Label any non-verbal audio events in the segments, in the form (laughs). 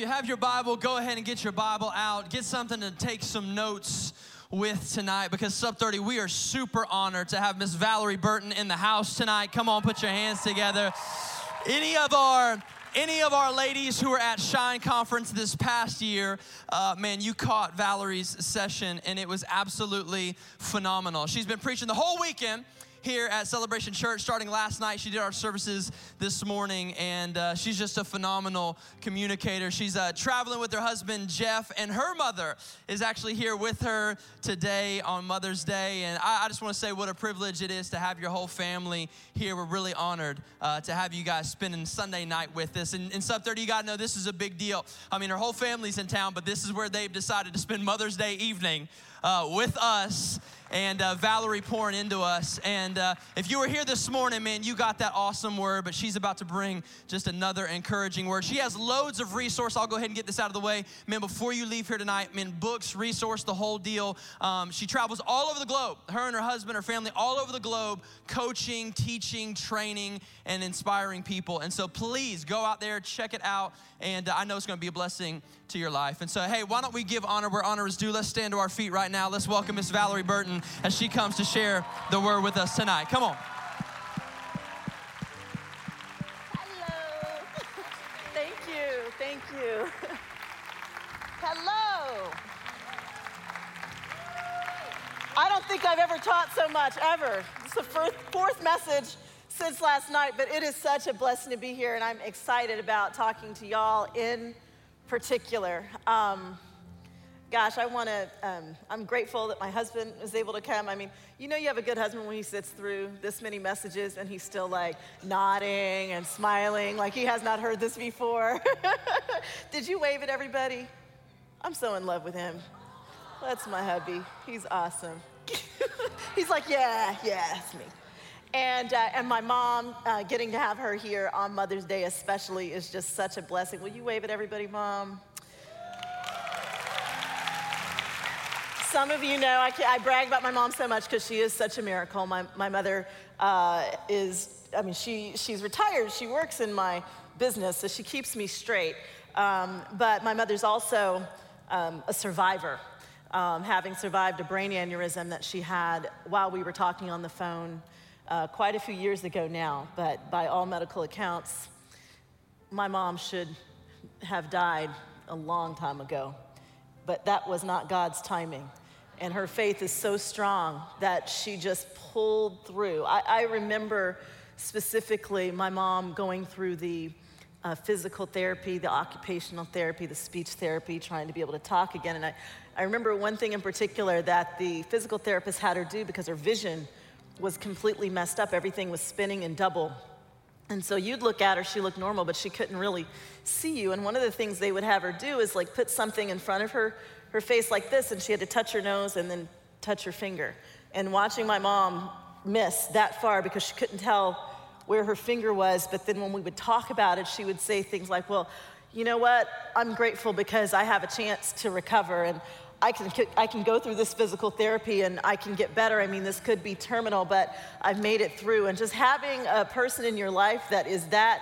you have your Bible, go ahead and get your Bible out. Get something to take some notes with tonight because Sub 30, we are super honored to have Miss Valorie Burton in the house tonight. Come on, put your hands together. Any of our any of our ladies who were at Shine Conference this past year, uh, man, you caught Valorie's session and it was absolutely phenomenal. She's been preaching the whole weekend here at Celebration Church starting last night. She did our services this morning, and uh, she's just a phenomenal communicator. She's uh, traveling with her husband, Jeff, and her mother is actually here with her today on Mother's Day. And I, I just want to say what a privilege it is to have your whole family here. We're really honored uh, to have you guys spending Sunday night with us. And in Sub 30, you got to know this is a big deal. I mean, her whole family's in town, but this is where they've decided to spend Mother's Day evening uh, with us and uh, Valorie pouring into us. And uh, if you were here this morning, man, you got that awesome word, but she's about to bring just another encouraging word. She has loads of resource. I'll go ahead and get this out of the way. Man, before you leave here tonight, man, books, resource, the whole deal. Um, she travels all over the globe, her and her husband, her family, all over the globe, coaching, teaching, training, and inspiring people. And so please go out there, check it out, and uh, I know it's going to be a blessing to your life. And so, hey, why don't we give honor where honor is due? Let's stand to our feet right now. Now let's welcome Miss Valorie Burton as she comes to share the word with us tonight. Come on. Hello. (laughs) Thank you. Thank you. (laughs) Hello. I don't think I've ever taught so much, ever. It's the first, fourth message since last night, but it is such a blessing to be here, and I'm excited about talking to y'all in particular. Um, gosh, I want to, um, I'm grateful that my husband was able to come. I mean, you know, you have a good husband when he sits through this many messages and he's still like nodding and smiling like he has not heard this before. (laughs) Did you wave at everybody? I'm so in love with him. That's my hubby. He's awesome. (laughs) he's like, yeah, yeah, it's me. And, uh, and my mom, uh, getting to have her here on Mother's Day especially is just such a blessing. Will you wave at everybody, Mom? Some of you know I, I brag about my mom so much because she is such a miracle. My, my mother uh, is, I mean, she, she's retired. She works in my business, so she keeps me straight. Um, but my mother's also um, a survivor, um, having survived a brain aneurysm that she had while we were talking on the phone uh, quite a few years ago now, but by all medical accounts, my mom should have died a long time ago. But that was not God's timing. And her faith is so strong that she just pulled through. I, I remember specifically my mom going through the uh, physical therapy, the occupational therapy, the speech therapy, trying to be able to talk again. And I, I remember one thing in particular that the physical therapist had her do because her vision was completely messed up. Everything was spinning in double. And so you'd look at her, she looked normal, but she couldn't really see you. And one of the things they would have her do is like put something in front of her, her face like this, and she had to touch her nose and then touch her finger. And watching my mom miss that far because she couldn't tell where her finger was, but then when we would talk about it, she would say things like, Well, you know what? I'm grateful because I have a chance to recover. And I can, I can go through this physical therapy and I can get better. I mean, this could be terminal, but I've made it through. And just having a person in your life that is that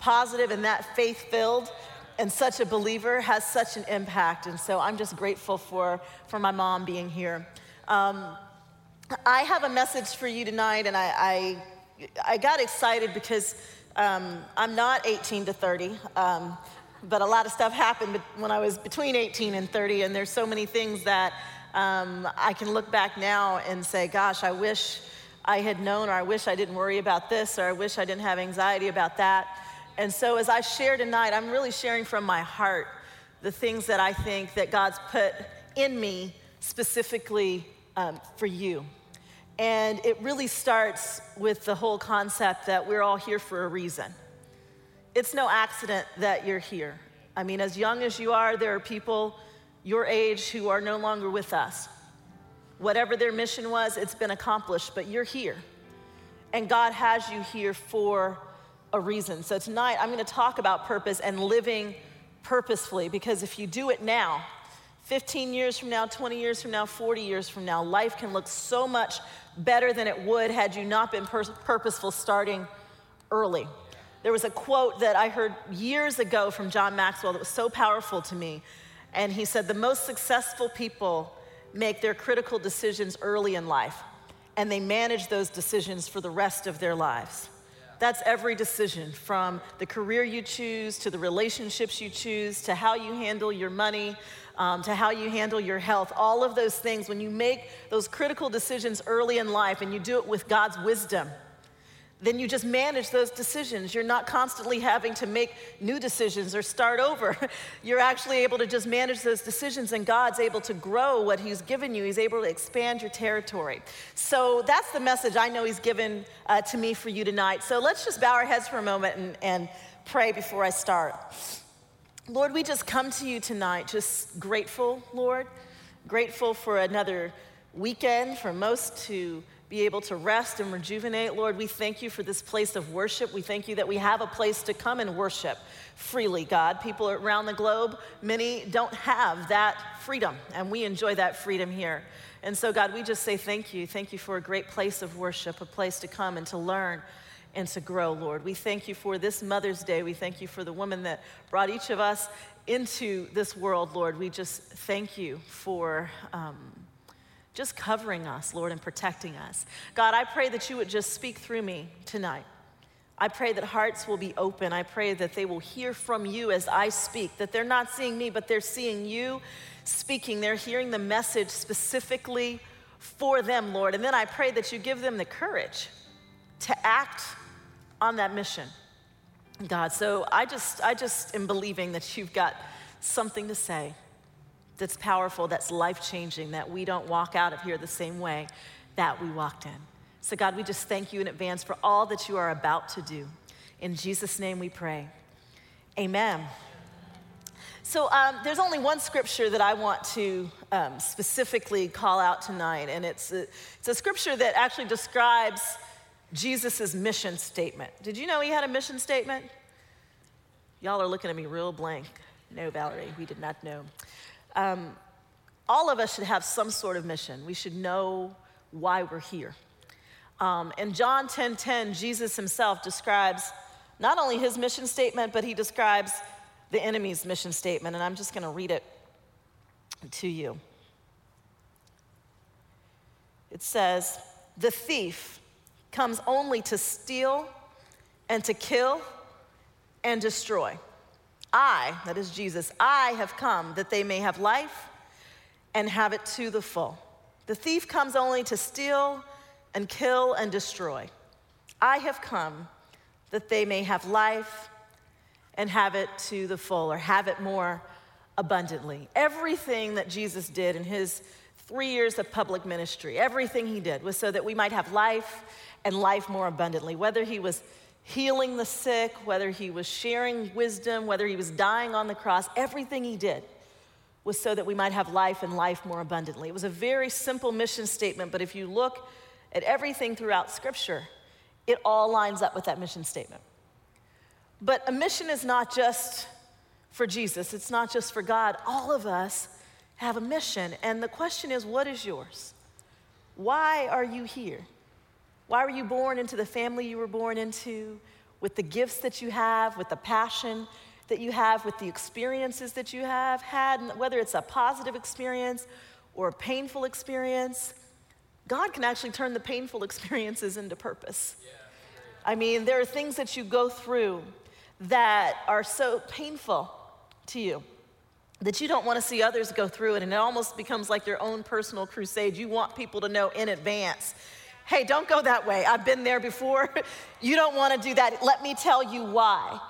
positive and that faith filled and such a believer has such an impact. And so I'm just grateful for, for my mom being here. Um, I have a message for you tonight, and I, I, I got excited because um, I'm not 18 to 30. Um, but a lot of stuff happened when I was between 18 and 30, and there's so many things that um, I can look back now and say, gosh, I wish I had known, or I wish I didn't worry about this, or I wish I didn't have anxiety about that. And so as I share tonight, I'm really sharing from my heart the things that I think that God's put in me specifically um, for you. And it really starts with the whole concept that we're all here for a reason. It's no accident that you're here. I mean, as young as you are, there are people your age who are no longer with us. Whatever their mission was, it's been accomplished, but you're here. And God has you here for a reason. So tonight, I'm going to talk about purpose and living purposefully because if you do it now, 15 years from now, 20 years from now, 40 years from now, life can look so much better than it would had you not been pur- purposeful starting early. there was a quote that I heard years ago from John Maxwell that was so powerful to me. And he said, The most successful people make their critical decisions early in life, and they manage those decisions for the rest of their lives. That's every decision from the career you choose to the relationships you choose to how you handle your money um, to how you handle your health. All of those things, when you make those critical decisions early in life and you do it with God's wisdom, then you just manage those decisions. You're not constantly having to make new decisions or start over. (laughs) You're actually able to just manage those decisions, and God's able to grow what He's given you. He's able to expand your territory. So that's the message I know He's given uh, to me for you tonight. So let's just bow our heads for a moment and, and pray before I start. Lord, we just come to you tonight, just grateful, Lord, grateful for another weekend, for most to be able to rest and rejuvenate. Lord, we thank you for this place of worship. We thank you that we have a place to come and worship freely, God. People around the globe, many don't have that freedom, and we enjoy that freedom here. And so, God, we just say thank you. Thank you for a great place of worship, a place to come and to learn and to grow, Lord. We thank you for this Mother's Day. We thank you for the woman that brought each of us into this world, Lord. We just thank you for. Um, just covering us, Lord, and protecting us. God, I pray that you would just speak through me tonight. I pray that hearts will be open. I pray that they will hear from you as I speak, that they're not seeing me, but they're seeing you speaking. They're hearing the message specifically for them, Lord. And then I pray that you give them the courage to act on that mission, God. So I just, I just am believing that you've got something to say that's powerful, that's life changing, that we don't walk out of here the same way that we walked in. So, God, we just thank you in advance for all that you are about to do. In Jesus' name we pray. Amen. So, um, there's only one scripture that I want to um, specifically call out tonight, and it's a, it's a scripture that actually describes Jesus' mission statement. Did you know he had a mission statement? Y'all are looking at me real blank. No, Valorie, we did not know. Um, all of us should have some sort of mission. We should know why we're here. Um, in John 10:10, 10, 10, Jesus himself describes not only his mission statement, but he describes the enemy's mission statement. And I'm just going to read it to you. It says, The thief comes only to steal and to kill and destroy. I, that is Jesus, I have come that they may have life and have it to the full. The thief comes only to steal and kill and destroy. I have come that they may have life and have it to the full or have it more abundantly. Everything that Jesus did in his three years of public ministry, everything he did was so that we might have life and life more abundantly. Whether he was healing the sick, whether he was sharing wisdom, whether he was dying on the cross, everything he did was so that we might have life and life more abundantly. It was a very simple mission statement, but if you look at everything throughout Scripture, it all lines up with that mission statement. But a mission is not just for Jesus, it's not just for God. All of us have a mission, and the question is what is yours? Why are you here? Why were you born into the family you were born into, with the gifts that you have, with the passion that you have, with the experiences that you have had, whether it's a positive experience or a painful experience? God can actually turn the painful (laughs) experiences into purpose. I mean, there are things that you go through that are so painful to you that you don't want to see others go through it, and it almost becomes like your own personal crusade. You want people to know in advance Hey, don't go that way. I've been there before. (laughs) you don't want to do that. Let me tell you why.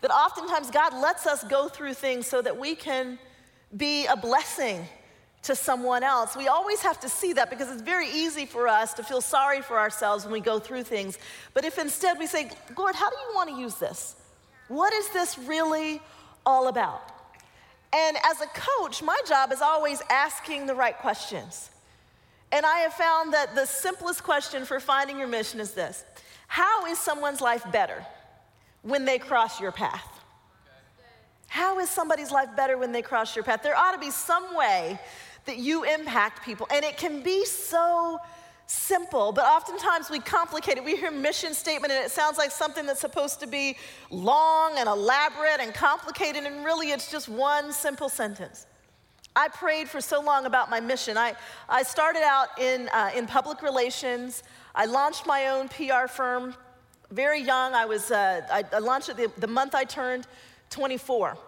That oftentimes God lets us go through things so that we can be a blessing to someone else. We always have to see that because it's very easy for us to feel sorry for ourselves when we go through things. But if instead we say, Lord, how do you want to use this? What is this really all about? And as a coach, my job is always asking the right questions. And I have found that the simplest question for finding your mission is this How is someone's life better when they cross your path? How is somebody's life better when they cross your path? There ought to be some way that you impact people, and it can be so simple, but oftentimes we complicate it. We hear mission statement and it sounds like something that's supposed to be long and elaborate and complicated, and really it's just one simple sentence. I prayed for so long about my mission. I, I started out in, uh, in public relations. I launched my own PR firm very young. I, was, uh, I, I launched it the, the month I turned 24.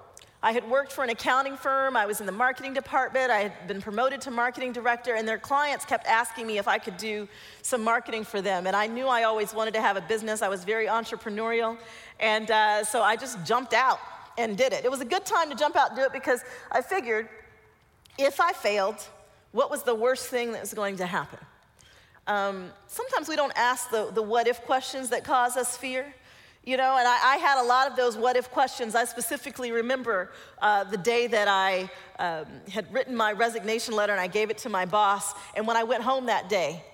I had worked for an accounting firm, I was in the marketing department, I had been promoted to marketing director, and their clients kept asking me if I could do some marketing for them. And I knew I always wanted to have a business, I was very entrepreneurial, and uh, so I just jumped out and did it. It was a good time to jump out and do it because I figured if I failed, what was the worst thing that was going to happen? Um, sometimes we don't ask the, the what if questions that cause us fear. You know, and I, I, had a lot of those what if questions. I specifically remember uh, the day that I um, had written my resignation letter and I gave it to my boss. And when I went home that day,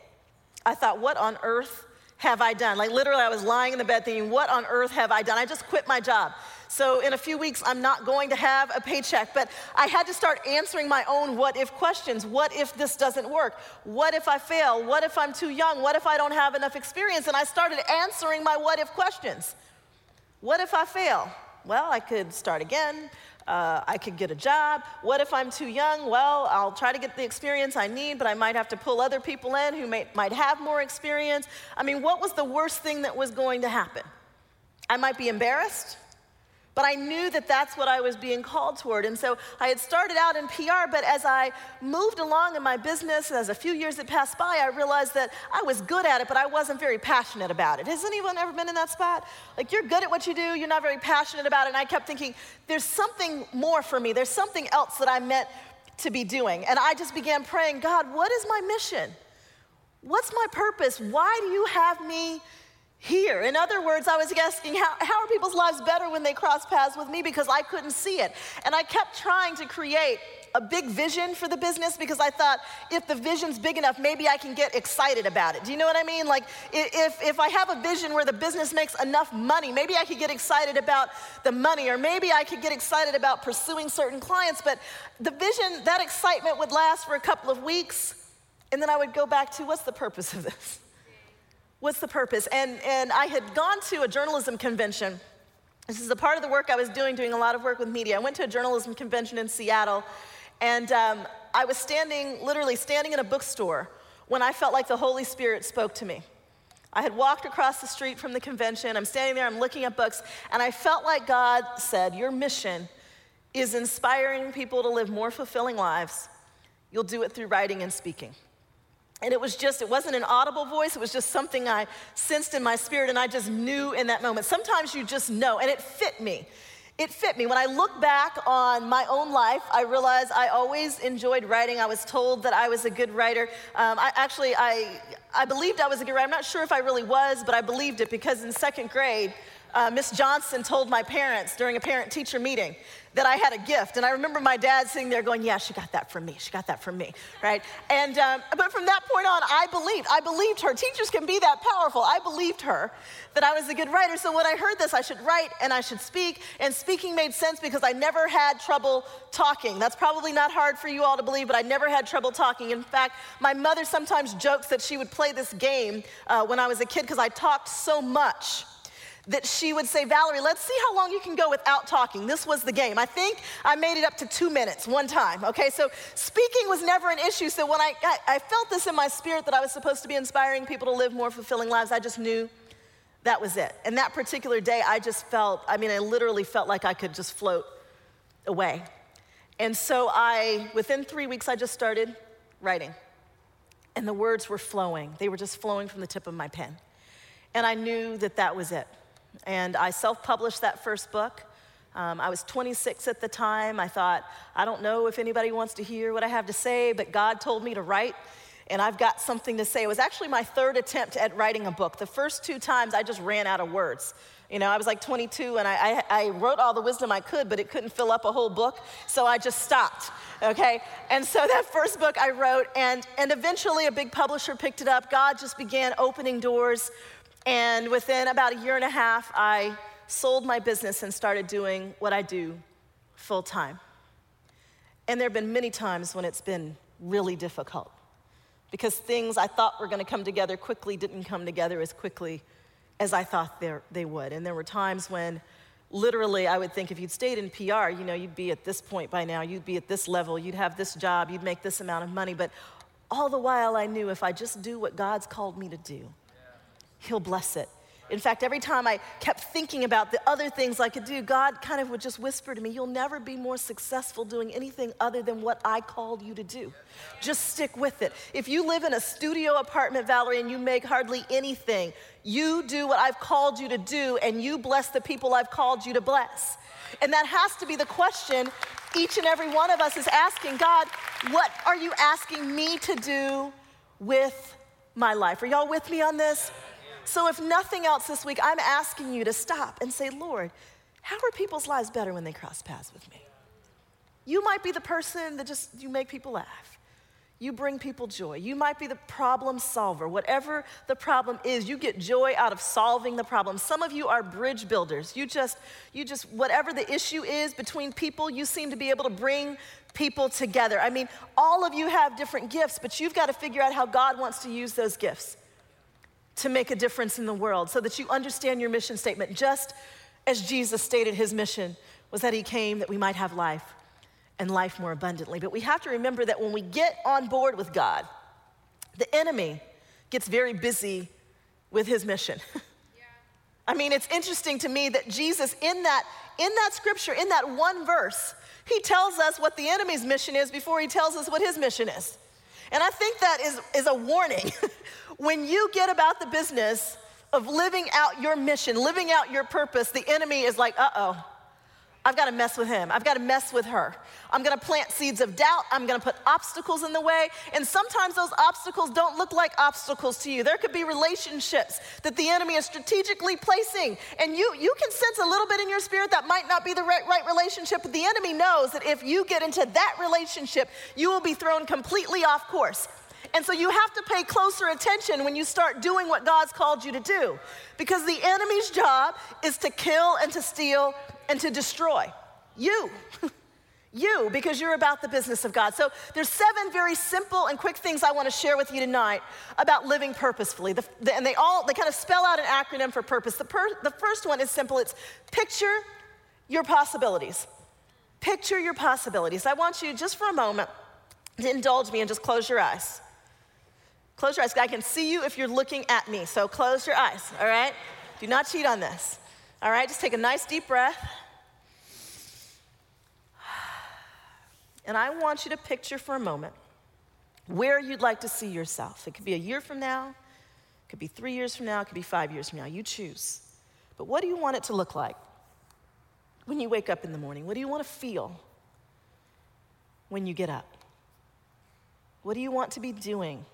I thought, what on earth have I done? Like, literally, I was lying in the bed thinking, what on earth have I done? I just quit my job. So, in a few weeks, I'm not going to have a paycheck. But I had to start answering my own what if questions. What if this doesn't work? What if I fail? What if I'm too young? What if I don't have enough experience? And I started answering my what if questions. What if I fail? Well, I could start again. Uh, I could get a job. What if I'm too young? Well, I'll try to get the experience I need, but I might have to pull other people in who may, might have more experience. I mean, what was the worst thing that was going to happen? I might be embarrassed. But I knew that that's what I was being called toward. And so I had started out in PR, but as I moved along in my business, as a few years had passed by, I realized that I was good at it, but I wasn't very passionate about it. Has anyone ever been in that spot? Like you're good at what you do, you're not very passionate about it. And I kept thinking, there's something more for me, there's something else that I'm meant to be doing. And I just began praying, God, what is my mission? What's my purpose? Why do you have me? Here. In other words, I was asking, how, how are people's lives better when they cross paths with me? Because I couldn't see it. And I kept trying to create a big vision for the business because I thought if the vision's big enough, maybe I can get excited about it. Do you know what I mean? Like if, if I have a vision where the business makes enough money, maybe I could get excited about the money, or maybe I could get excited about pursuing certain clients. But the vision, that excitement would last for a couple of weeks, and then I would go back to what's the purpose of this? What's the purpose? And, and I had gone to a journalism convention. This is a part of the work I was doing, doing a lot of work with media. I went to a journalism convention in Seattle, and um, I was standing, literally standing in a bookstore when I felt like the Holy Spirit spoke to me. I had walked across the street from the convention. I'm standing there, I'm looking at books, and I felt like God said, Your mission is inspiring people to live more fulfilling lives. You'll do it through writing and speaking. And it was just, it wasn't an audible voice, it was just something I sensed in my spirit and I just knew in that moment. Sometimes you just know, and it fit me. It fit me. When I look back on my own life, I realize I always enjoyed writing. I was told that I was a good writer. Um, I actually, I, I believed I was a good writer. I'm not sure if I really was, but I believed it because in second grade, uh, Miss Johnson told my parents during a parent teacher meeting that I had a gift. And I remember my dad sitting there going, Yeah, she got that from me. She got that from me, right? And, um, but from that point on, I believed. I believed her. Teachers can be that powerful. I believed her that I was a good writer. So when I heard this, I should write and I should speak. And speaking made sense because I never had trouble talking. That's probably not hard for you all to believe, but I never had trouble talking. In fact, my mother sometimes jokes that she would play this game uh, when I was a kid because I talked so much that she would say, Valorie, let's see how long you can go without talking. This was the game. I think I made it up to two minutes one time. Okay, so speaking was never an issue. So when I, I, I felt this in my spirit that I was supposed to be inspiring people to live more fulfilling lives, I just knew that was it. And that particular day, I just felt, I mean, I literally felt like I could just float away. And so I, within three weeks, I just started writing. And the words were flowing, they were just flowing from the tip of my pen. And I knew that that was it. And I self published that first book. Um, I was 26 at the time. I thought, I don't know if anybody wants to hear what I have to say, but God told me to write, and I've got something to say. It was actually my third attempt at writing a book. The first two times, I just ran out of words. You know, I was like 22 and I, I, I, wrote all the wisdom I could, but it couldn't fill up a whole book, so I just stopped, okay? And so that first book I wrote, and, and eventually a big publisher picked it up. God just began opening doors and within about a year and a half, I sold my business and started doing what I do full time. And there have been many times when it's been really difficult. because things I thought were going to come together quickly didn't come together as quickly as I thought they would. And there were times when literally I would think if you'd stayed in PR, you know, you'd be at this point by now, you'd be at this level, you'd have this job, you'd make this amount of money. But all the while I knew if I just do what God's called me to do, He'll bless it. In fact, every time I kept thinking about the other things I could do, God kind of would just whisper to me, You'll never be more successful doing anything other than what I called you to do. Just stick with it. If you live in a studio apartment, Valorie, and you make hardly anything, you do what I've called you to do and you bless the people I've called you to bless. And that has to be the question each and every one of us is asking God, what are you asking me to do with my life? Are y'all with me on this? So, if nothing else this week, I'm asking you to stop and say, Lord, how are people's lives better when they cross paths with me? You might be the person that just you make people laugh. You bring people joy. You might be the problem solver. Whatever the problem is, you get joy out of solving the problem. Some of you are bridge builders. You just, you just, whatever the issue is between people, you seem to be able to bring people together. I mean, all of you have different gifts, but you've got to figure out how God wants to use those gifts to make a difference in the world so that you understand your mission statement, just as Jesus stated his mission was that he came that we might have life and life more abundantly. But we have to remember that when we get on board with God, the enemy gets very busy with his mission. (laughs) I mean, it's interesting to me that Jesus, in that, in that scripture, in that one verse, he tells us what the enemy's mission is before he tells us what his mission is. And I think that is, is a warning. (laughs) When you get about the business of living out your mission, living out your purpose, the enemy is like, uh oh, I've got to mess with him. I've got to mess with her. I'm going to plant seeds of doubt. I'm going to put obstacles in the way. And sometimes those obstacles don't look like obstacles to you. There could be relationships that the enemy is strategically placing. And you, you can sense a little bit in your spirit that might not be the right, right relationship, but the enemy knows that if you get into that relationship, you will be thrown completely off course. And so you have to pay closer attention when you start doing what God's called you to do. Because the enemy's job is to kill and to steal and to destroy you. (laughs) you, because you're about the business of God. So there's seven very simple and quick things I want to share with you tonight about living purposefully. The, the, and they all, they kind of spell out an acronym for purpose. The, per, the first one is simple. It's picture your possibilities. Picture your possibilities. I want you just for a moment to indulge me and just close your eyes. Close your eyes. I can see you if you're looking at me. So close your eyes, all right? Do not cheat on this. All right, just take a nice deep breath. And I want you to picture for a moment where you'd like to see yourself. It could be a year from now, it could be three years from now, it could be five years from now. You choose. But what do you want it to look like when you wake up in the morning? What do you want to feel when you get up? What do you want to be doing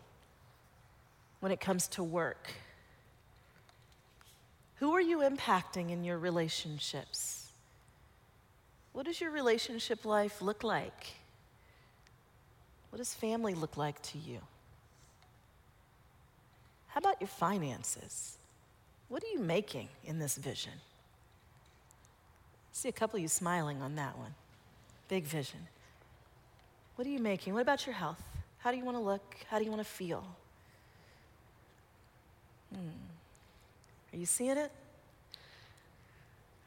when it comes to work? Who are you impacting in your relationships? What does your relationship life look like? What does family look like to you? How about your finances? What are you making in this vision? See a couple of you smiling on that one. Big vision. What are you making? What about your health? How do you want to look? How do you want to feel? Are you seeing it?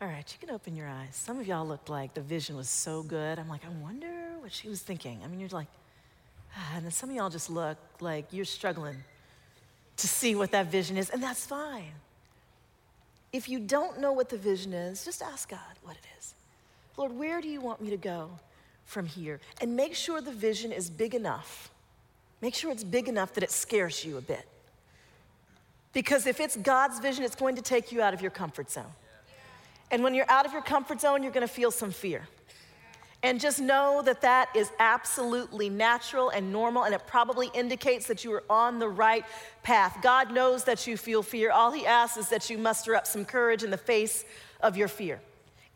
All right, you can open your eyes. Some of y'all looked like the vision was so good. I'm like, I wonder what she was thinking. I mean, you're like, ah, and then some of y'all just look like you're struggling to see what that vision is, and that's fine. If you don't know what the vision is, just ask God what it is. Lord, where do you want me to go from here? And make sure the vision is big enough. Make sure it's big enough that it scares you a bit. Because if it's God's vision, it's going to take you out of your comfort zone. And when you're out of your comfort zone, you're going to feel some fear. And just know that that is absolutely natural and normal, and it probably indicates that you are on the right path. God knows that you feel fear. All He asks is that you muster up some courage in the face of your fear.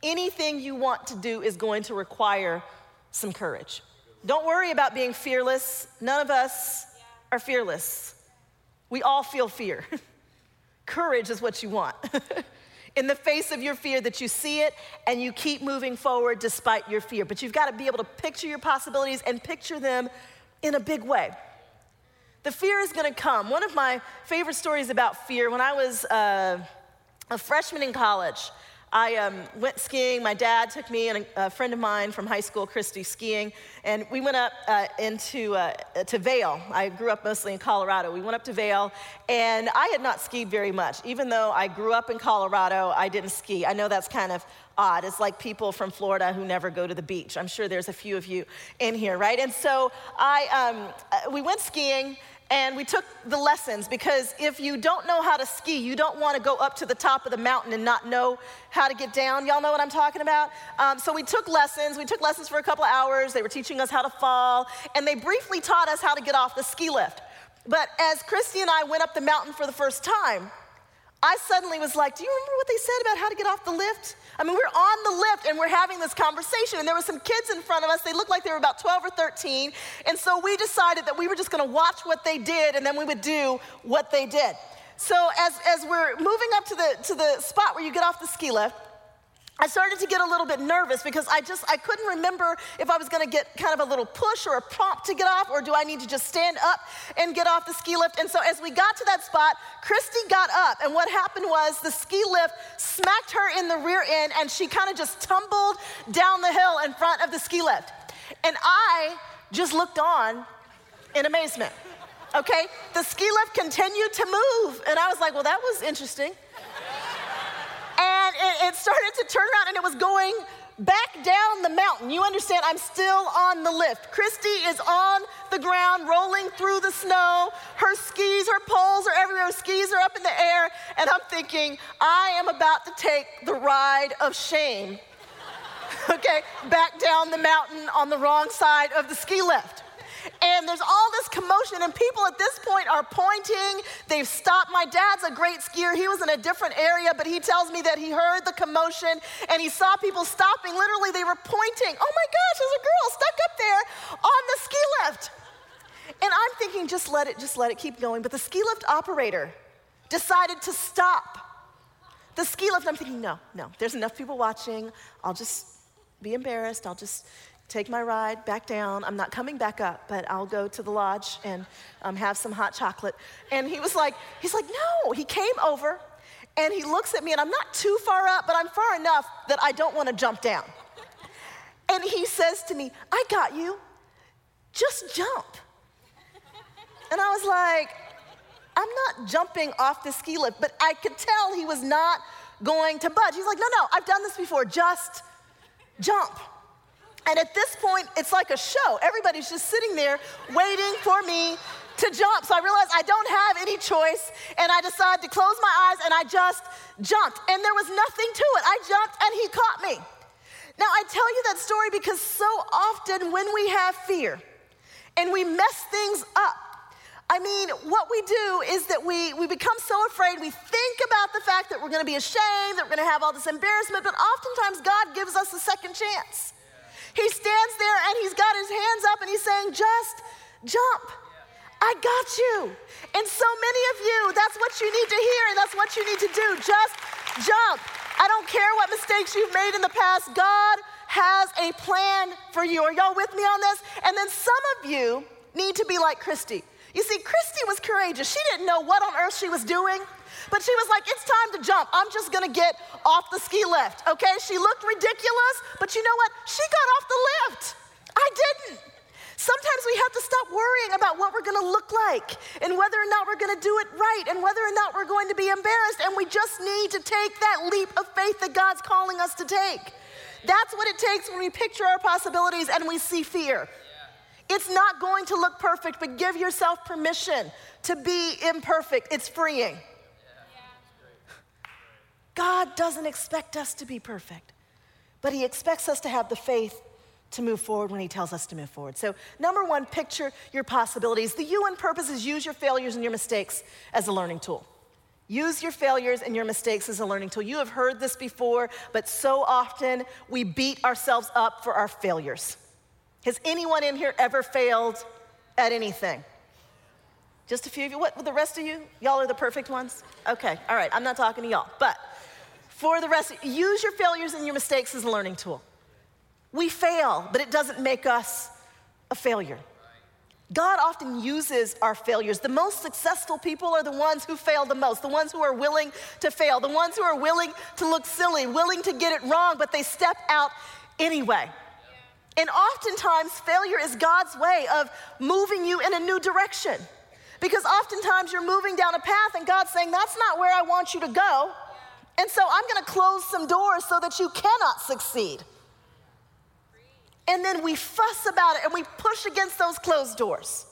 Anything you want to do is going to require some courage. Don't worry about being fearless. None of us are fearless. We all feel fear. (laughs) Courage is what you want. (laughs) in the face of your fear, that you see it and you keep moving forward despite your fear. But you've got to be able to picture your possibilities and picture them in a big way. The fear is gonna come. One of my favorite stories about fear, when I was uh, a freshman in college, I um, went skiing. My dad took me and a, a, friend of mine from high school, Christy, skiing, and we went up uh, into uh, to Vail. I grew up mostly in Colorado. We went up to Vail, and I had not skied very much. Even though I grew up in Colorado, I didn't ski. I know that's kind of odd. It's like people from Florida who never go to the beach. I'm sure there's a few of you in here, right? And so I, um, uh, we went skiing, and we took the lessons because if you don't know how to ski, you don't want to go up to the top of the mountain and not know how to get down. Y'all know what I'm talking about? Um, so we took lessons. We took lessons for a couple hours. They were teaching us how to fall, and they briefly taught us how to get off the ski lift. But as Christy and I went up the mountain for the first time, I suddenly was like, Do you remember what they said about how to get off the lift? I mean, we're on the lift and we're having this conversation, and there were some kids in front of us. They looked like they were about 12 or 13. And so we decided that we were just gonna watch what they did and then we would do what they did. So as, as we're moving up to the, to the spot where you get off the ski lift, I started to get a little bit nervous because I just I couldn't remember if I was going to get kind of a little push or a prompt to get off or do I need to just stand up and get off the ski lift. And so as we got to that spot, Christy got up and what happened was the ski lift smacked her in the rear end and she kind of just tumbled down the hill in front of the ski lift. And I just looked on in amazement. Okay? The ski lift continued to move and I was like, "Well, that was interesting." It, it started to turn around and it was going back down the mountain. You understand, I'm still on the lift. Christy is on the ground, rolling through the snow. Her skis, her poles are everywhere. Her skis are up in the air. And I'm thinking, I am about to take the ride of shame, (laughs) okay, back down the mountain on the wrong side of the ski lift. And there's all this commotion, and people at this point are pointing. They've stopped. My dad's a great skier. He was in a different area, but he tells me that he heard the commotion and he saw people stopping. Literally, they were pointing. Oh my gosh, there's a girl stuck up there on the ski lift. And I'm thinking, just let it, just let it keep going. But the ski lift operator decided to stop. The ski lift, I'm thinking, no, no, there's enough people watching. I'll just be embarrassed. I'll just take my ride back down. I'm not coming back up, but I'll go to the lodge and um, have some hot chocolate. And he was like, he's like, no. He came over and he looks at me, and I'm not too far up, but I'm far enough that I don't want to jump down. And he says to me, I got you. Just jump. And I was like, I'm not jumping off the ski lift, but I could tell he was not going to budge. He's like, no, no, I've done this before. Just jump. And at this point, it's like a show. Everybody's just sitting there waiting for me to jump. So I realized I don't have any choice, and I decided to close my eyes and I just jumped. And there was nothing to it. I jumped and he caught me. Now, I tell you that story because so often when we have fear and we mess things up, I mean, what we do is that we, we become so afraid, we think about the fact that we're gonna be ashamed, that we're gonna have all this embarrassment, but oftentimes God gives us a second chance. He stands there and he's got his hands up and he's saying, Just jump. I got you. And so many of you, that's what you need to hear and that's what you need to do. Just jump. I don't care what mistakes you've made in the past. God has a plan for you. Are y'all with me on this? And then some of you need to be like Christy. You see, Christy was courageous. She didn't know what on earth she was doing. But she was like, it's time to jump. I'm just gonna get off the ski lift, okay? She looked ridiculous, but you know what? She got off the lift. I didn't. Sometimes we have to stop worrying about what we're gonna look like and whether or not we're gonna do it right and whether or not we're going to be embarrassed. And we just need to take that leap of faith that God's calling us to take. That's what it takes when we picture our possibilities and we see fear. It's not going to look perfect, but give yourself permission to be imperfect. It's freeing. God doesn't expect us to be perfect, but He expects us to have the faith to move forward when He tells us to move forward. So, number one, picture your possibilities. The UN purpose is use your failures and your mistakes as a learning tool. Use your failures and your mistakes as a learning tool. You have heard this before, but so often we beat ourselves up for our failures. Has anyone in here ever failed at anything? Just a few of you. What, the rest of you? Y'all are the perfect ones? Okay, all right, I'm not talking to y'all. But for the rest, use your failures and your mistakes as a learning tool. We fail, but it doesn't make us a failure. God often uses our failures. The most successful people are the ones who fail the most, the ones who are willing to fail, the ones who are willing to look silly, willing to get it wrong, but they step out anyway. And oftentimes, failure is God's way of moving you in a new direction. Because oftentimes you're moving down a path and God's saying, That's not where I want you to go. And so I'm gonna close some doors so that you cannot succeed. And then we fuss about it and we push against those closed doors.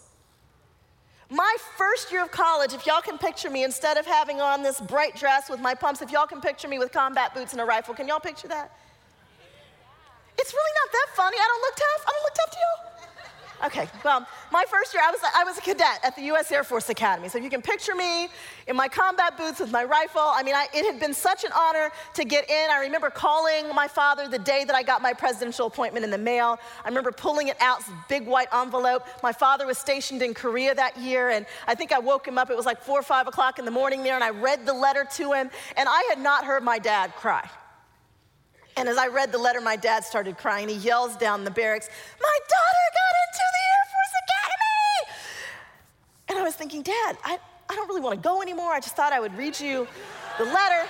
My first year of college, if y'all can picture me, instead of having on this bright dress with my pumps, if y'all can picture me with combat boots and a rifle, can y'all picture that? It's really not that funny. I don't look tough. I don't look tough to y'all. Okay, well, my first year, I was, I was a cadet at the US Air Force Academy. So you can picture me in my combat boots with my rifle. I mean, I, it had been such an honor to get in. I remember calling my father the day that I got my presidential appointment in the mail. I remember pulling it out, big white envelope. My father was stationed in Korea that year, and I think I woke him up. It was like four or five o'clock in the morning there, and I read the letter to him, and I had not heard my dad cry. And as I read the letter, my dad started crying. He yells down the barracks, My daughter got into the Air Force Academy! And I was thinking, Dad, I, I don't really want to go anymore. I just thought I would read you the letter.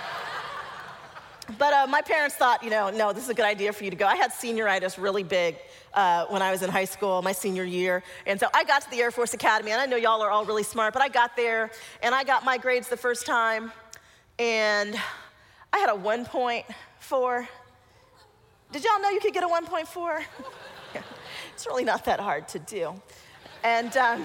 But uh, my parents thought, you know, no, this is a good idea for you to go. I had senioritis really big uh, when I was in high school, my senior year. And so I got to the Air Force Academy, and I know y'all are all really smart, but I got there and I got my grades the first time, and I had a 1.4 did y'all know you could get a 1.4? (laughs) it's really not that hard to do. And um,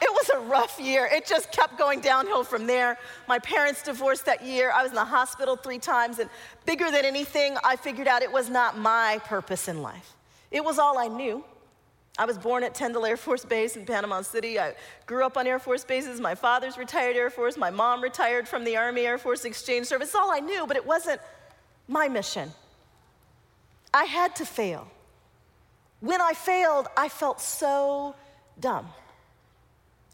it was a rough year. It just kept going downhill from there. My parents divorced that year. I was in the hospital three times. And bigger than anything, I figured out it was not my purpose in life. It was all I knew. I was born at Tyndall Air Force Base in Panama City. I grew up on Air Force bases. My father's retired Air Force. My mom retired from the Army Air Force Exchange Service. It's all I knew, but it wasn't my mission. I had to fail. When I failed, I felt so dumb.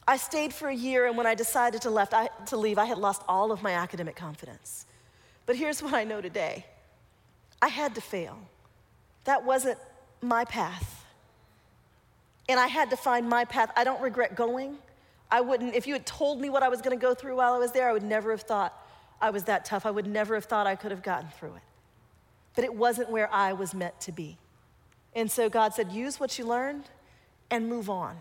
I stayed for a year, and when I decided to, left, I, to leave, I had lost all of my academic confidence. But here's what I know today I had to fail. That wasn't my path. And I had to find my path. I don't regret going. I wouldn't, if you had told me what I was gonna go through while I was there, I would never have thought I was that tough. I would never have thought I could have gotten through it but it wasn't where I was meant to be. And so God said, use what you learned and move on.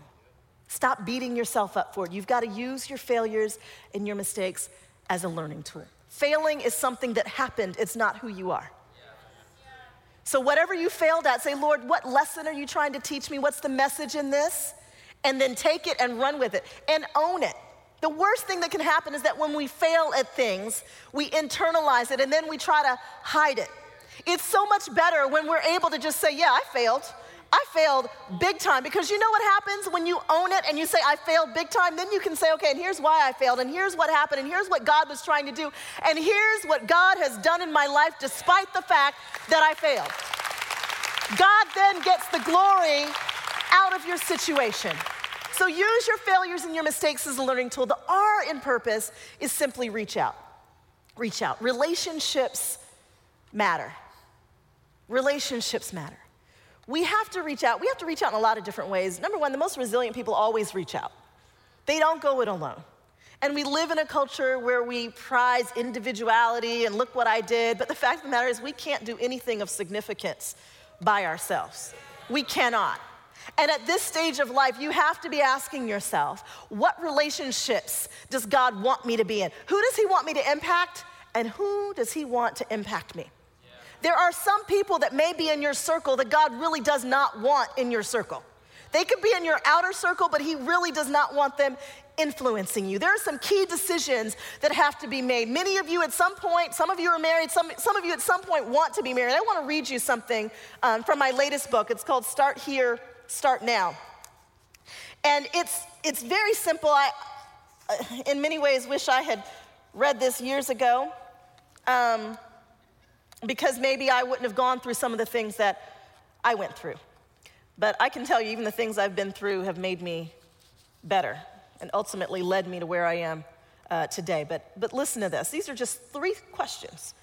Stop beating yourself up for it. You've got to use your failures and your mistakes as a learning tool. Failing is something that happened, it's not who you are. So, whatever you failed at, say, Lord, what lesson are you trying to teach me? What's the message in this? And then take it and run with it and own it. The worst thing that can happen is that when we fail at things, we internalize it and then we try to hide it. It's so much better when we're able to just say, Yeah, I failed. I failed big time because you know what happens when you own it and you say, I failed big time? Then you can say, okay, and here's why I failed, and here's what happened, and here's what God was trying to do, and here's what God has done in my life despite the fact that I failed. God then gets the glory out of your situation. So use your failures and your mistakes as a learning tool. The R in purpose is simply reach out. Reach out. Relationships matter. Relationships matter. We have to reach out. We have to reach out in a lot of different ways. Number one, the most resilient people always reach out, they don't go it alone. And we live in a culture where we prize individuality and look what I did, but the fact of the matter is, we can't do anything of significance by ourselves. We cannot. And at this stage of life, you have to be asking yourself, what relationships does God want me to be in? Who does He want me to impact? And who does He want to impact me? There are some people that may be in your circle that God really does not want in your circle. They could be in your outer circle, but He really does not want them influencing you. There are some key decisions that have to be made. Many of you at some point, some of you are married, some, some of you at some point want to be married. I want to read you something um, from my latest book. It's called Start Here, Start Now. And it's, it's very simple. I, in many ways, wish I had read this years ago. Um, because maybe I wouldn't have gone through some of the things that I went through. But I can tell you, even the things I've been through have made me better and ultimately led me to where I am uh, today. But, but listen to this these are just three questions.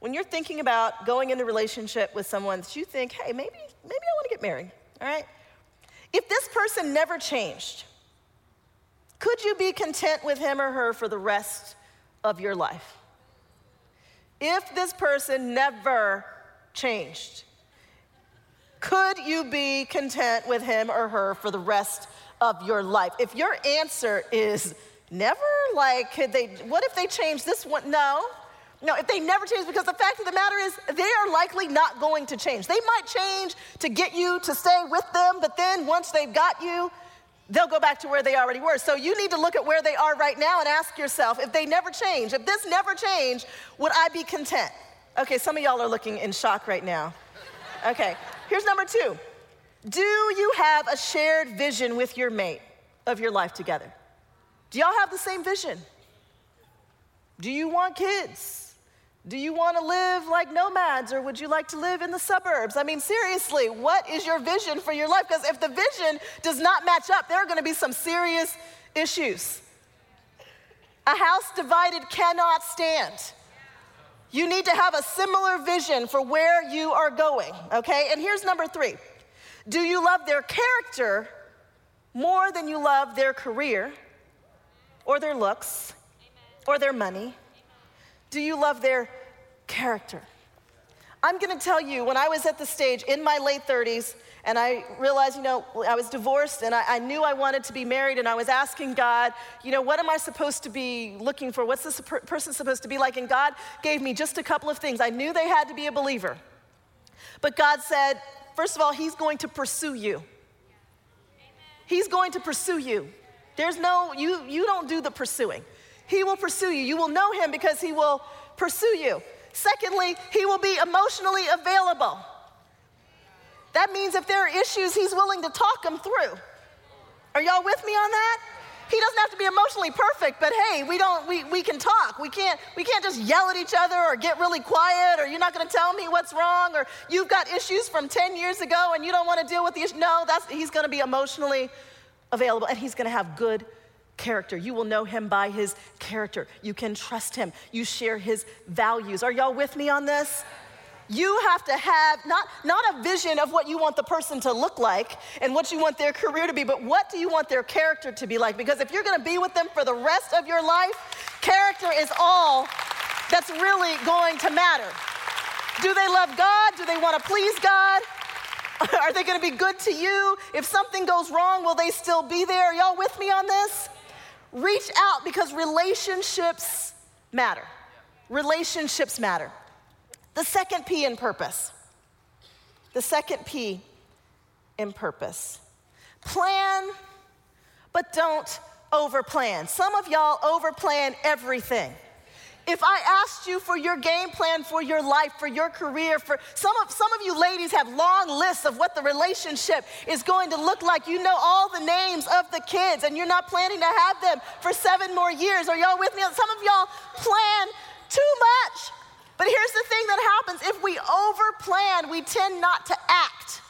When you're thinking about going into relationship with someone that you think, hey, maybe, maybe I want to get married, all right? If this person never changed, could you be content with him or her for the rest of your life? If this person never changed, could you be content with him or her for the rest of your life? If your answer is never, like, could they, what if they change this one? No. No, if they never change, because the fact of the matter is, they are likely not going to change. They might change to get you to stay with them, but then once they've got you, they'll go back to where they already were. So you need to look at where they are right now and ask yourself if they never change, if this never changed, would I be content? Okay, some of y'all are looking in shock right now. Okay, here's number two Do you have a shared vision with your mate of your life together? Do y'all have the same vision? Do you want kids? Do you want to live like nomads or would you like to live in the suburbs? I mean, seriously, what is your vision for your life? Because if the vision does not match up, there are going to be some serious issues. A house divided cannot stand. You need to have a similar vision for where you are going, okay? And here's number three Do you love their character more than you love their career or their looks or their money? Do you love their character? I'm gonna tell you, when I was at the stage in my late 30s, and I realized, you know, I was divorced and I, I, knew I wanted to be married, and I was asking God, you know, what am I supposed to be looking for? What's this per- person supposed to be like? And God gave me just a couple of things. I knew they had to be a believer. But God said, first of all, He's going to pursue you. He's going to pursue you. There's no, you, you don't do the pursuing. He will pursue you. You will know him because he will pursue you. Secondly, he will be emotionally available. That means if there are issues, he's willing to talk them through. Are y'all with me on that? He doesn't have to be emotionally perfect, but hey, we don't we, we can talk. We can't we can't just yell at each other or get really quiet or you're not gonna tell me what's wrong or you've got issues from 10 years ago and you don't want to deal with the issue. No, that's he's gonna be emotionally available and he's gonna have good character. You will know him by his character. You can trust him. You share his values. Are y'all with me on this? You have to have not, not a vision of what you want the person to look like and what you want their career to be, but what do you want their character to be like? Because if you're gonna be with them for the rest of your life, character is all that's really going to matter. Do they love God? Do they wanna please God? (laughs) Are they gonna be good to you? If something goes wrong, will they still be there? Are y'all with me on this? Reach out because relationships matter. Relationships matter. The second P in purpose. The second P in purpose. Plan, but don't overplan. Some of y'all overplan everything. If I asked you for your game plan for your life, for your career, for some of, some of you ladies have long lists of what the relationship is going to look like. You know all the names of the kids, and you're not planning to have them for seven more years. Are y'all with me? Some of y'all plan too much. But here's the thing that happens if we overplan, we tend not to act.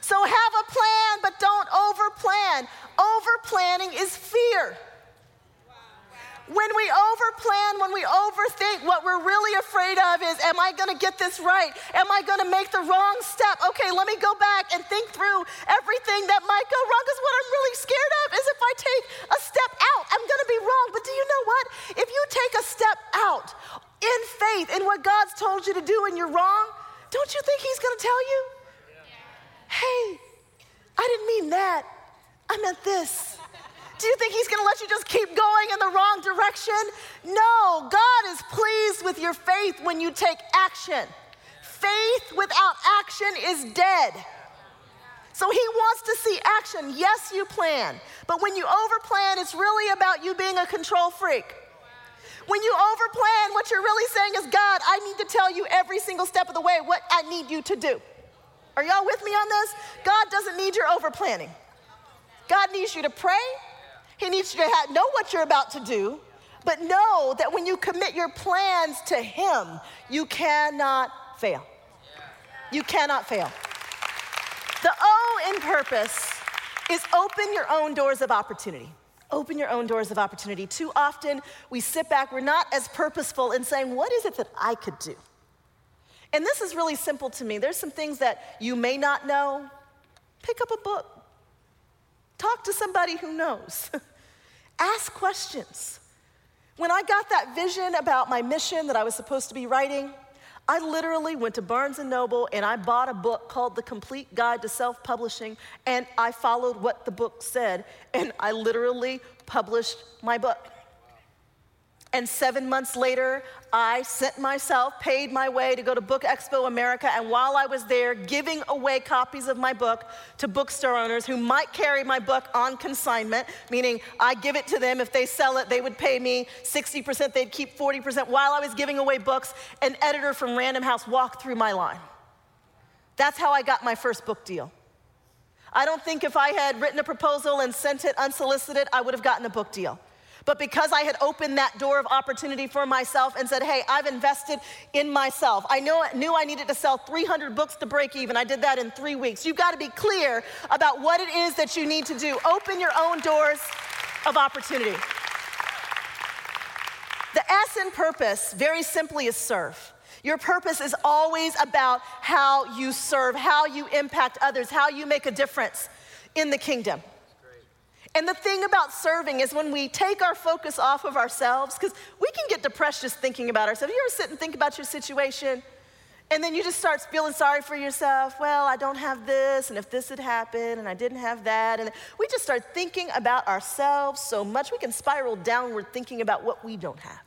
So have a plan, but don't overplan. Overplanning is fear. When we overplan, when we overthink, what we're really afraid of is Am I gonna get this right? Am I gonna make the wrong step? Okay, let me go back and think through everything that might go wrong. Because what I'm really scared of is if I take a step out, I'm gonna be wrong. But do you know what? If you take a step out in faith in what God's told you to do and you're wrong, don't you think He's gonna tell you? Hey, I didn't mean that. I meant this. Do you think he's gonna let you just keep going in the wrong direction? No, God is pleased with your faith when you take action. Faith without action is dead. So he wants to see action. Yes, you plan. But when you overplan, it's really about you being a control freak. When you overplan, what you're really saying is, God, I need to tell you every single step of the way what I need you to do. Are y'all with me on this? God doesn't need your overplanning. God needs you to pray, he needs you to have, know what you're about to do, but know that when you commit your plans to Him, you cannot fail. You cannot fail. The O in purpose is open your own doors of opportunity. Open your own doors of opportunity. Too often we sit back, we're not as purposeful in saying, What is it that I could do? And this is really simple to me. There's some things that you may not know, Pick up a book. Talk to somebody who knows. (laughs) Ask questions. When I got that vision about my mission that I was supposed to be writing, I literally went to Barnes and Noble and I bought a book called The Complete Guide to Self Publishing, and I followed what the book said, and I literally published my book. And seven months later, I sent myself, paid my way to go to Book Expo America. And while I was there, giving away copies of my book to bookstore owners who might carry my book on consignment, meaning I give it to them. If they sell it, they would pay me 60%, they'd keep 40%. While I was giving away books, an editor from Random House walked through my line. That's how I got my first book deal. I don't think if I had written a proposal and sent it unsolicited, I would have gotten a book deal. But because I had opened that door of opportunity for myself and said, hey, I've invested in myself. I know, knew I needed to sell 300 books to break even. I did that in three weeks. You've got to be clear about what it is that you need to do. Open your own doors of opportunity. The S in purpose, very simply, is serve. Your purpose is always about how you serve, how you impact others, how you make a difference in the kingdom. And the thing about serving is when we take our focus off of ourselves, because we can get depressed just thinking about ourselves. You ever sit and think about your situation? And then you just start feeling sorry for yourself. Well, I don't have this, and if this had happened, and I didn't have that. And we just start thinking about ourselves so much, we can spiral downward thinking about what we don't have.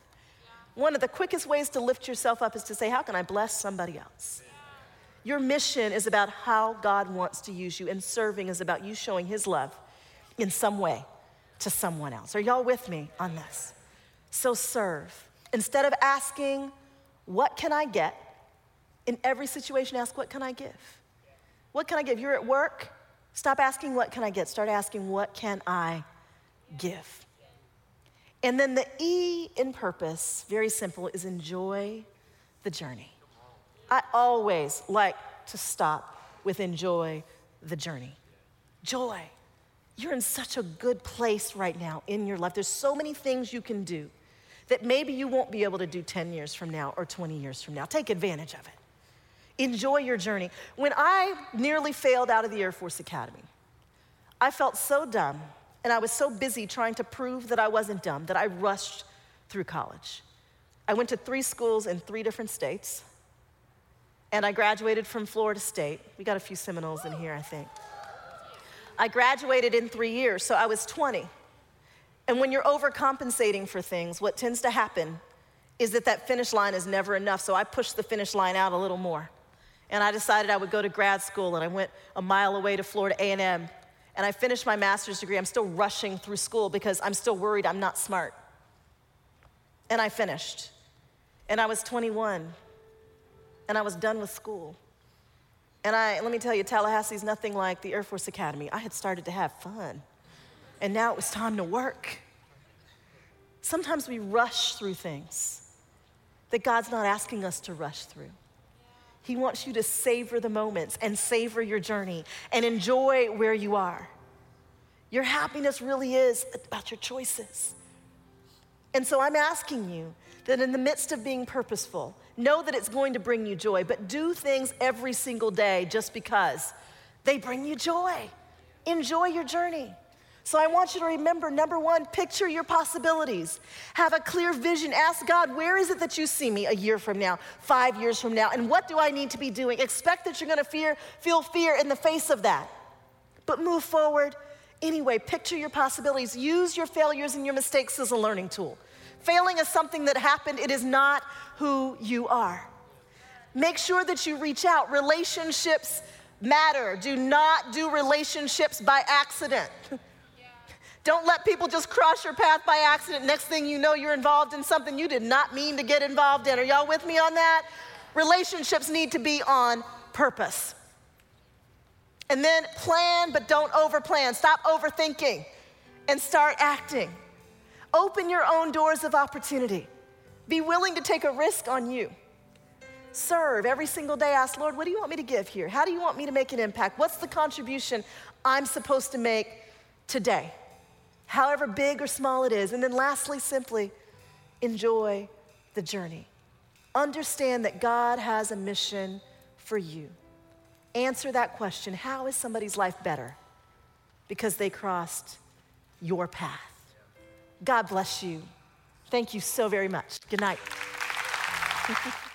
One of the quickest ways to lift yourself up is to say, How can I bless somebody else? Your mission is about how God wants to use you, and serving is about you showing His love in some way to someone else. Are y'all with me on this? So serve. Instead of asking, What can I get? In every situation, ask, What can I give? What can I give? You're at work, stop asking, What can I get? Start asking, What can I give? And then the E in purpose, very simple, is enjoy the journey. I always like to stop with enjoy the journey. Joy. You're in such a good place right now in your life. There's so many things you can do that maybe you won't be able to do 10 years from now or 20 years from now. Take advantage of it. Enjoy your journey. When I nearly failed out of the Air Force Academy, I felt so dumb and I was so busy trying to prove that I wasn't dumb that I rushed through college. I went to three schools in three different states, and I graduated from Florida State. We got a few Seminoles in here, I think. I graduated in three years, so I was 20. And when you're overcompensating for things, what tends to happen is that that finish line is never enough. So I pushed the finish line out a little more. And I decided I would go to grad school, and I went a mile away to Florida A&M. And I finished my master's degree. I'm still rushing through school because I'm still worried I'm not smart. And I finished. And I was 21. And I was done with school. And I, let me tell you, Tallahassee is nothing like the Air Force Academy. I had started to have fun, and now it was time to work. Sometimes we rush through things that God's not asking us to rush through. He wants you to savor the moments and savor your journey and enjoy where you are. Your happiness really is about your choices. And so I'm asking you that in the midst of being purposeful, know that it's going to bring you joy, but do things every single day just because they bring you joy. Enjoy your journey. So I want you to remember number one, picture your possibilities. Have a clear vision. Ask God, where is it that you see me a year from now, five years from now, and what do I need to be doing? Expect that you're gonna fear, feel fear in the face of that. But move forward anyway. Picture your possibilities. Use your failures and your mistakes as a learning tool. Failing is something that happened, it is not who you are. Make sure that you reach out. Relationships matter. Do not do relationships by accident. Don't let people just cross your path by accident. Next thing you know, you're involved in something you did not mean to get involved in. Are y'all with me on that? Relationships need to be on purpose. And then plan, but don't overplan. Stop overthinking and start acting. Open your own doors of opportunity. Be willing to take a risk on you. Serve every single day. Ask, Lord, what do you want me to give here? How do you want me to make an impact? What's the contribution I'm supposed to make today? However big or small it is. And then lastly, simply enjoy the journey. Understand that God has a mission for you answer that question how is somebody's life better? Because they crossed your path. God bless you. Thank you so very much. Good night. (laughs)